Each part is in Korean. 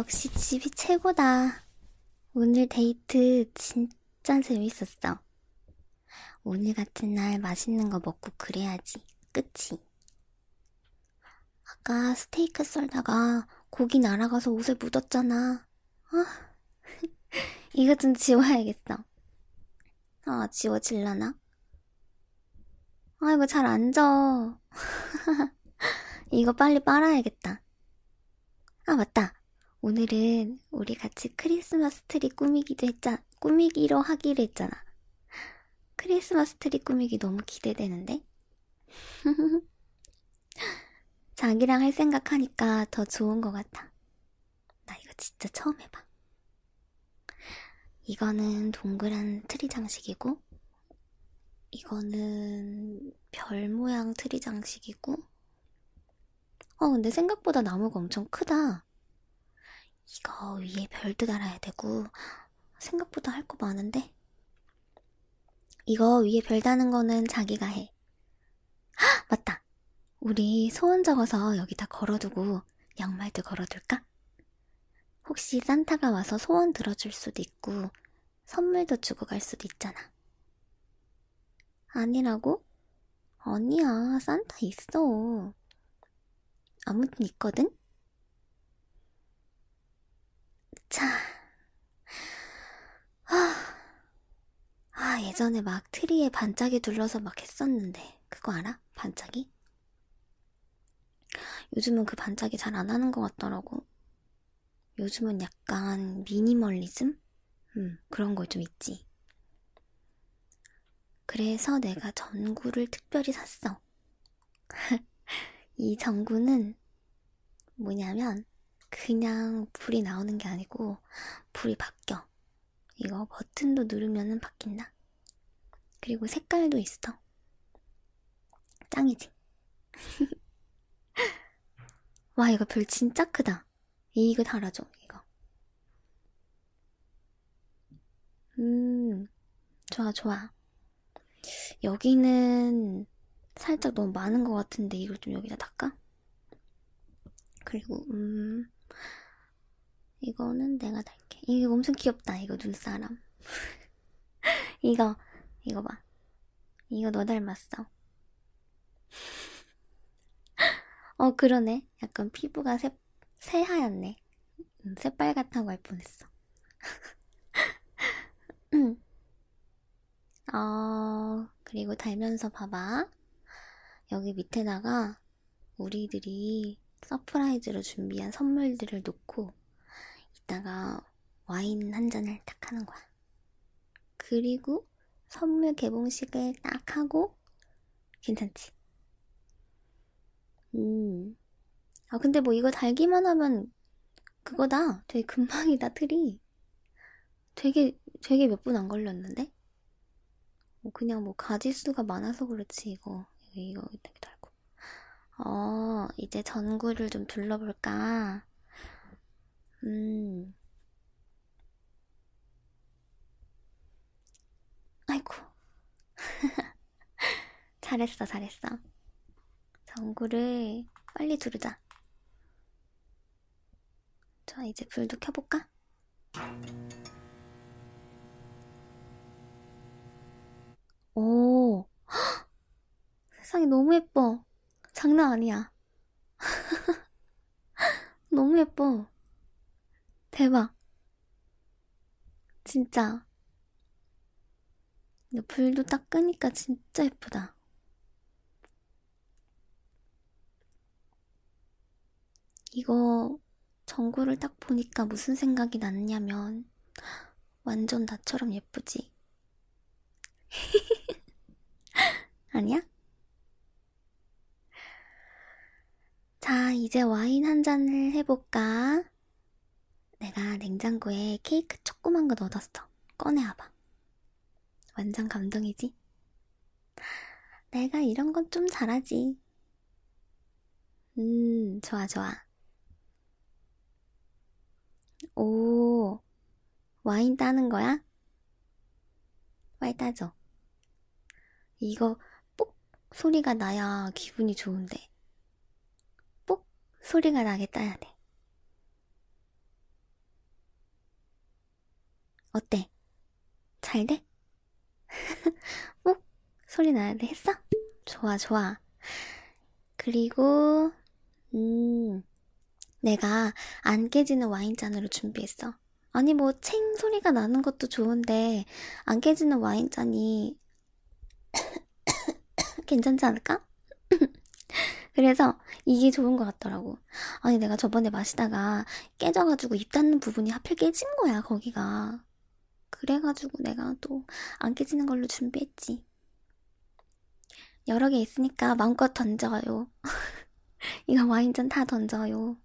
역시 집이 최고다. 오늘 데이트 진짜 재밌었어. 오늘 같은 날 맛있는 거 먹고 그래야지. 그치? 아까 스테이크 썰다가 고기 날아가서 옷에 묻었잖아. 아, 이거 좀 지워야겠어. 아, 지워질라나? 아, 이거 잘안 져. 이거 빨리 빨아야겠다. 아, 맞다. 오늘은 우리 같이 크리스마스 트리 꾸미기도 했자, 꾸미기로 하기로 했잖아. 크리스마스 트리 꾸미기 너무 기대되는데? 자기랑 할 생각하니까 더 좋은 것 같아. 나 이거 진짜 처음 해봐. 이거는 동그란 트리 장식이고, 이거는 별 모양 트리 장식이고, 어, 근데 생각보다 나무가 엄청 크다. 이거 위에 별도 달아야 되고, 생각보다 할거 많은데? 이거 위에 별 다는 거는 자기가 해. 헉, 맞다. 우리 소원 적어서 여기다 걸어두고 양말도 걸어둘까? 혹시 산타가 와서 소원 들어줄 수도 있고 선물도 주고 갈 수도 있잖아. 아니라고? 아니야, 산타 있어. 아무튼 있거든? 자, 아, 아, 예전에 막 트리에 반짝이 둘러서 막 했었는데, 그거 알아? 반짝이? 요즘은 그 반짝이 잘 안 하는 것 같더라고. 요즘은 약간 미니멀리즘? 음, 그런 거 좀 있지. 그래서 내가 전구를 특별히 샀어. 이 전구는 뭐냐면, 그냥 불이 나오는 게 아니고, 불이 바뀌어. 이거 버튼도 누르면은 바뀐다. 그리고 색깔도 있어. 짱이지? 와, 이거 별 진짜 크다. 이거 달아줘, 이거. 음, 좋아, 좋아. 여기는 살짝 너무 많은 것 같은데 이걸 좀 여기다 닦아? 그리고, 음, 이거는 내가 달게. 이거 엄청 귀엽다, 이거 눈사람. 이거, 이거 봐. 이거 너 닮았어. 어, 그러네. 약간 피부가 새, 새하얗네. 음, 새빨갛다고 할 뻔했어. 음. 어, 그리고 달면서 봐봐. 여기 밑에다가 우리들이 surprise로 준비한 선물들을 놓고 이따가 와인 한 잔을 딱 하는 거야. 그리고 선물 개봉식을 딱 하고 괜찮지? 음. 아, 근데 뭐 이거 달기만 하면 그거다. 되게 금방이다, 틀이. 되게, 되게 몇 분 안 걸렸는데? 뭐 그냥 뭐 가지수가 많아서 그렇지, 이거. 이거, 되게 달고. 어, 이제 전구를 좀 둘러볼까? 음. 아이고. 잘했어, 잘했어. 전구를 빨리 두르자. 자, 이제 불도 켜볼까? 오, 세상에 너무 예뻐. 장난 아니야. 너무 예뻐. 대박. 진짜. 불도 딱 끄니까 진짜 예쁘다. 이거 전구를 딱 보니까 무슨 생각이 났냐면 완전 나처럼 예쁘지? 아니야? 자, 이제 와인 한 잔을 해볼까? 내가 냉장고에 케이크 조그만 거 넣어뒀어. 꺼내와봐. 완전 감동이지? 내가 이런 건 좀 잘하지. 음, 좋아, 좋아. 오, 와인 따는 거야? 빨리 따줘. 이거 뽁 소리가 나야 기분이 좋은데. 뽁 소리가 나게 따야 돼. 어때? 잘 돼? 어? 소리 나야 돼? 했어? 좋아, 좋아. 그리고, 음, 내가 안 깨지는 와인잔으로 준비했어. 아니, 뭐, 챙 소리가 나는 것도 좋은데, 안 깨지는 와인잔이 괜찮지 않을까? 그래서 이게 좋은 것 같더라고. 아니, 내가 저번에 마시다가 깨져가지고 입 닿는 부분이 하필 깨진 거야, 거기가. 그래가지고 내가 또 안 깨지는 걸로 준비했지. 여러 개 있으니까 마음껏 던져요. 이거 와인잔 다 던져요.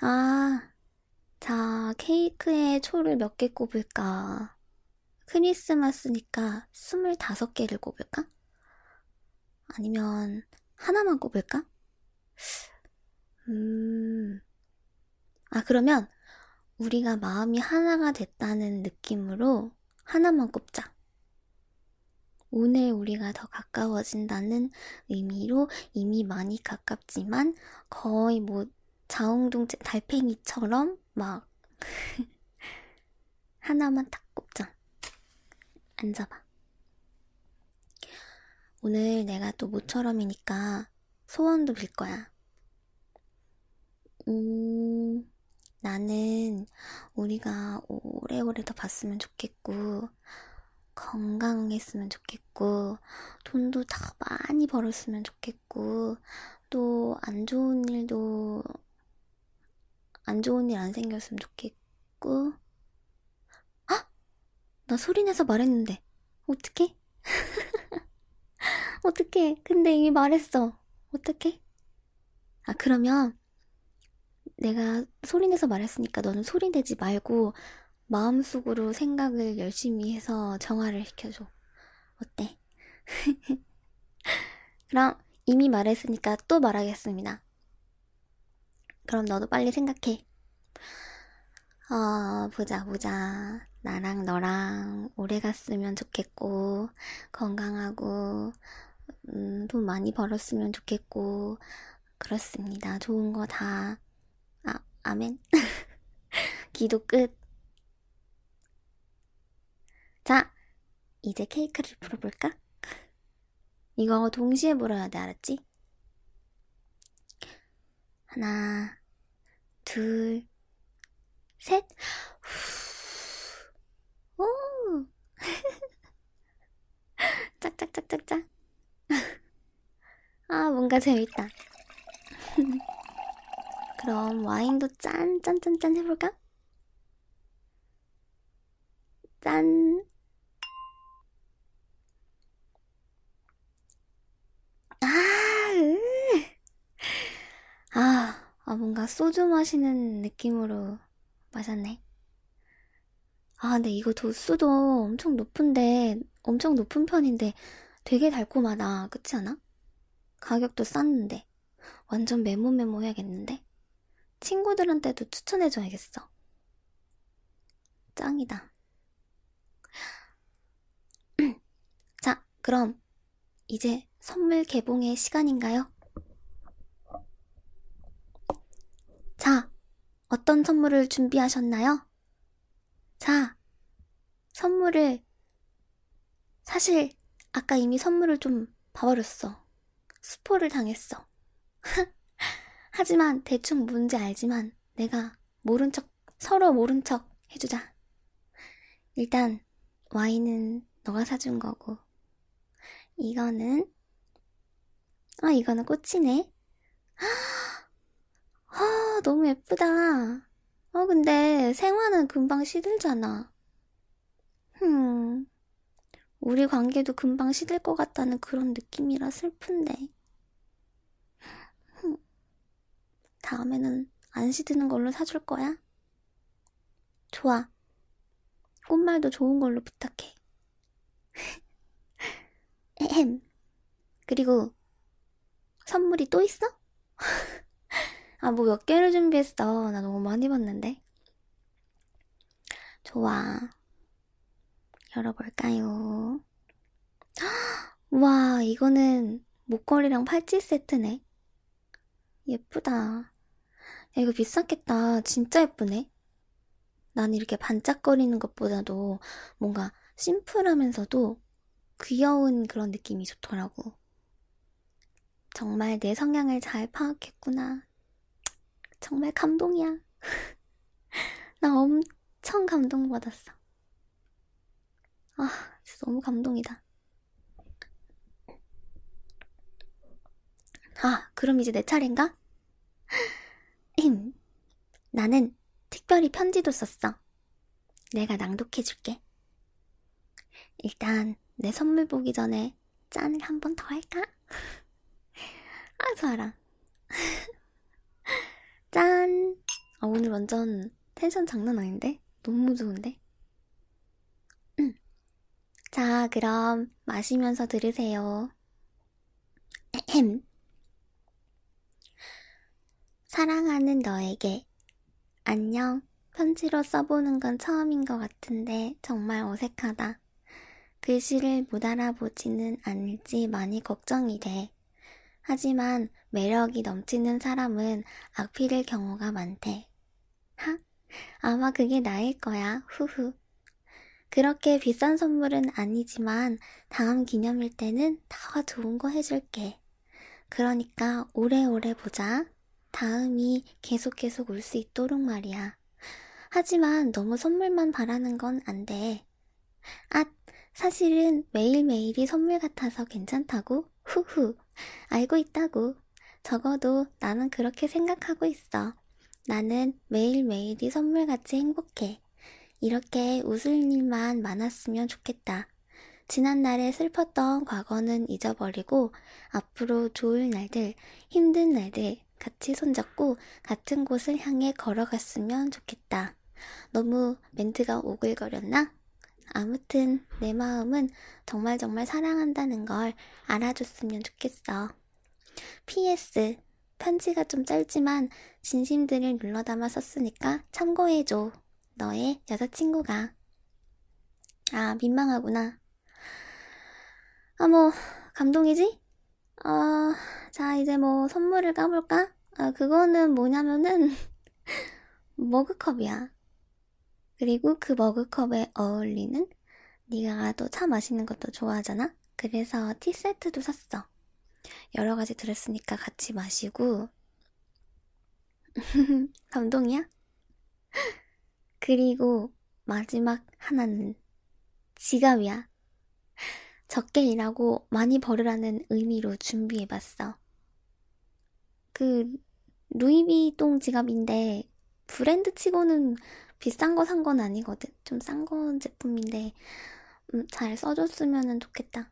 아, 자, 케이크에 초를 몇 개 꼽을까? 크리스마스니까 25개를 꼽을까? 아니면 하나만 꼽을까? 음, 아, 그러면 우리가 마음이 하나가 됐다는 느낌으로 하나만 꼽자. 오늘 우리가 더 가까워진다는 의미로 이미 많이 가깝지만 거의 뭐 자웅동체 달팽이처럼 막 하나만 딱 꼽자. 앉아봐. 오늘 내가 또 모처럼이니까 소원도 빌 거야. 음, 나는 우리가 오래오래 더 봤으면 좋겠고, 건강했으면 좋겠고, 돈도 다 많이 벌었으면 좋겠고, 또 안 좋은 일도, 안 좋은 일 안 생겼으면 좋겠고, 아! 나 소리 내서 말했는데, 어떡해? 어떡해. 근데 이미 말했어. 어떡해? 아, 그러면 내가 소리내서 말했으니까 너는 소리내지 말고 마음속으로 생각을 열심히 해서 정화를 시켜줘. 어때? 그럼 이미 말했으니까 또 말하겠습니다. 그럼 너도 빨리 생각해. 어, 보자, 보자. 나랑 너랑 오래 갔으면 좋겠고, 건강하고, 음, 돈 많이 벌었으면 좋겠고, 그렇습니다. 좋은 거 다, 아, 아멘. 기도 끝. 자, 이제 케이크를 불어볼까? 이거 동시에 불어야 돼, 알았지? 하나, 둘, 셋. 오! 짝짝짝짝짝. 아, 뭔가 재밌다. 그럼 와인도 짠, 짠, 짠, 짠 해볼까? 짠. 아, 으. 아, 아, 뭔가 소주 마시는 느낌으로 마셨네. 아, 근데 이거 도수도 엄청 높은데, 엄청 높은 편인데 되게 달콤하다. 그렇지 않아? 가격도 쌌는데. 완전 메모메모 해야겠는데? 친구들한테도 추천해줘야겠어. 짱이다. 자, 그럼 이제 선물 개봉의 시간인가요? 자, 어떤 선물을 준비하셨나요? 자, 선물을, 사실, 아까 이미 선물을 좀 봐버렸어. 스포를 당했어. 하지만 대충 뭔지 알지만 내가 모른 척, 서로 모른 척 해주자. 일단, 와인은 너가 사준 거고, 이거는, 아, 이거는 꽃이네. 아, 너무 예쁘다. 어, 근데 생화는 금방 시들잖아. 흠, 우리 관계도 금방 시들 것 같다는 그런 느낌이라 슬픈데. 흠, 다음에는 안 시드는 걸로 사줄 거야? 좋아. 꽃말도 좋은 걸로 부탁해. 에헴. 그리고 선물이 또 있어? 아, 뭐 몇 개를 준비했어. 나 너무 많이 봤는데. 좋아. 열어볼까요? 와, 이거는 목걸이랑 팔찌 세트네. 예쁘다. 이거 비쌌겠다. 진짜 예쁘네. 난 이렇게 반짝거리는 것보다도 뭔가 심플하면서도 귀여운 그런 느낌이 좋더라고. 정말 내 성향을 잘 파악했구나. 정말 감동이야. 나 엄청 감동받았어. 아, 진짜 너무 감동이다. 아, 그럼 이제 내 차례인가? 나는 특별히 편지도 썼어. 내가 낭독해줄게. 일단 내 선물 보기 전에 짠을 한 번 더 할까? 아, 좋아라. 짠! 아, 오늘 완전 텐션 장난 아닌데? 너무 좋은데? 자, 그럼 마시면서 들으세요. 사랑하는 너에게 안녕. 편지로 써보는 건 처음인 것 같은데 정말 어색하다. 글씨를 못 알아보지는 않을지 많이 걱정이 돼. 하지만 매력이 넘치는 사람은 악필일 경우가 많대. 하? 아마 그게 나일 거야. 후후. 그렇게 비싼 선물은 아니지만 다음 기념일 때는 더 좋은 거 해줄게. 그러니까 오래오래 보자. 다음이 계속 계속 올 수 있도록 말이야. 하지만 너무 선물만 바라는 건 안 돼. 아, 사실은 매일매일이 선물 같아서 괜찮다고? 후후. 알고 있다고. 적어도 나는 그렇게 생각하고 있어. 나는 매일매일이 선물같이 행복해. 이렇게 웃을 일만 많았으면 좋겠다. 지난날에 슬펐던 과거는 잊어버리고 앞으로 좋을 날들, 힘든 날들 같이 손잡고 같은 곳을 향해 걸어갔으면 좋겠다. 너무 멘트가 오글거렸나? 아무튼 내 마음은 정말 정말 사랑한다는 걸 알아줬으면 좋겠어. PS. 편지가 좀 짧지만 진심들을 눌러 담아 썼으니까 참고해줘. 너의 여자친구가. 아, 민망하구나. 아, 뭐, 감동이지? 어, 자, 이제 뭐 선물을 까볼까? 아, 그거는 뭐냐면은, 머그컵이야. 그리고 그 머그컵에 어울리는 네가 또 차 마시는 것도 좋아하잖아? 그래서 티세트도 샀어. 여러 가지 들었으니까 같이 마시고 감동이야? 그리고 마지막 하나는 지갑이야. 적게 일하고 많이 벌으라는 의미로 준비해봤어. 그 루이비통 지갑인데 브랜드 치고는 비싼 거 산건 아니거든. 좀 싼 건 제품인데 음, 잘 써줬으면 좋겠다.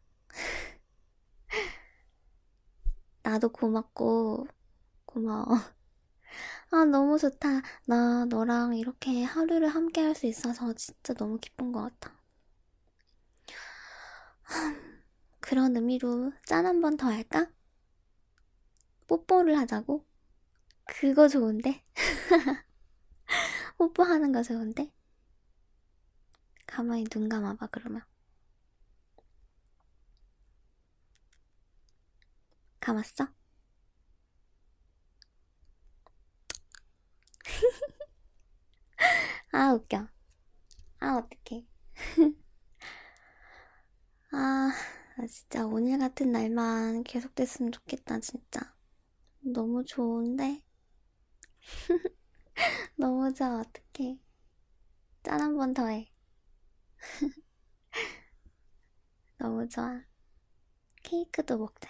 나도 고맙고 고마워. 아 너무 좋다. 나 너랑 이렇게 하루를 함께 할수 있어서 진짜 너무 기쁜 것 같아. 그런 의미로 짠한번더 할까? 뽀뽀를 하자고? 그거 좋은데? 뽀뽀하는 거 좋은데? 가만히 눈 감아봐, 그러면. 감았어? 아, 웃겨. 아, 어떡해. 아, 진짜 오늘 같은 날만 계속됐으면 좋겠다, 진짜. 너무 좋은데? 너무 좋아, 어떡해. 짠 한 번 더 해. 너무 좋아. 케이크도 먹자.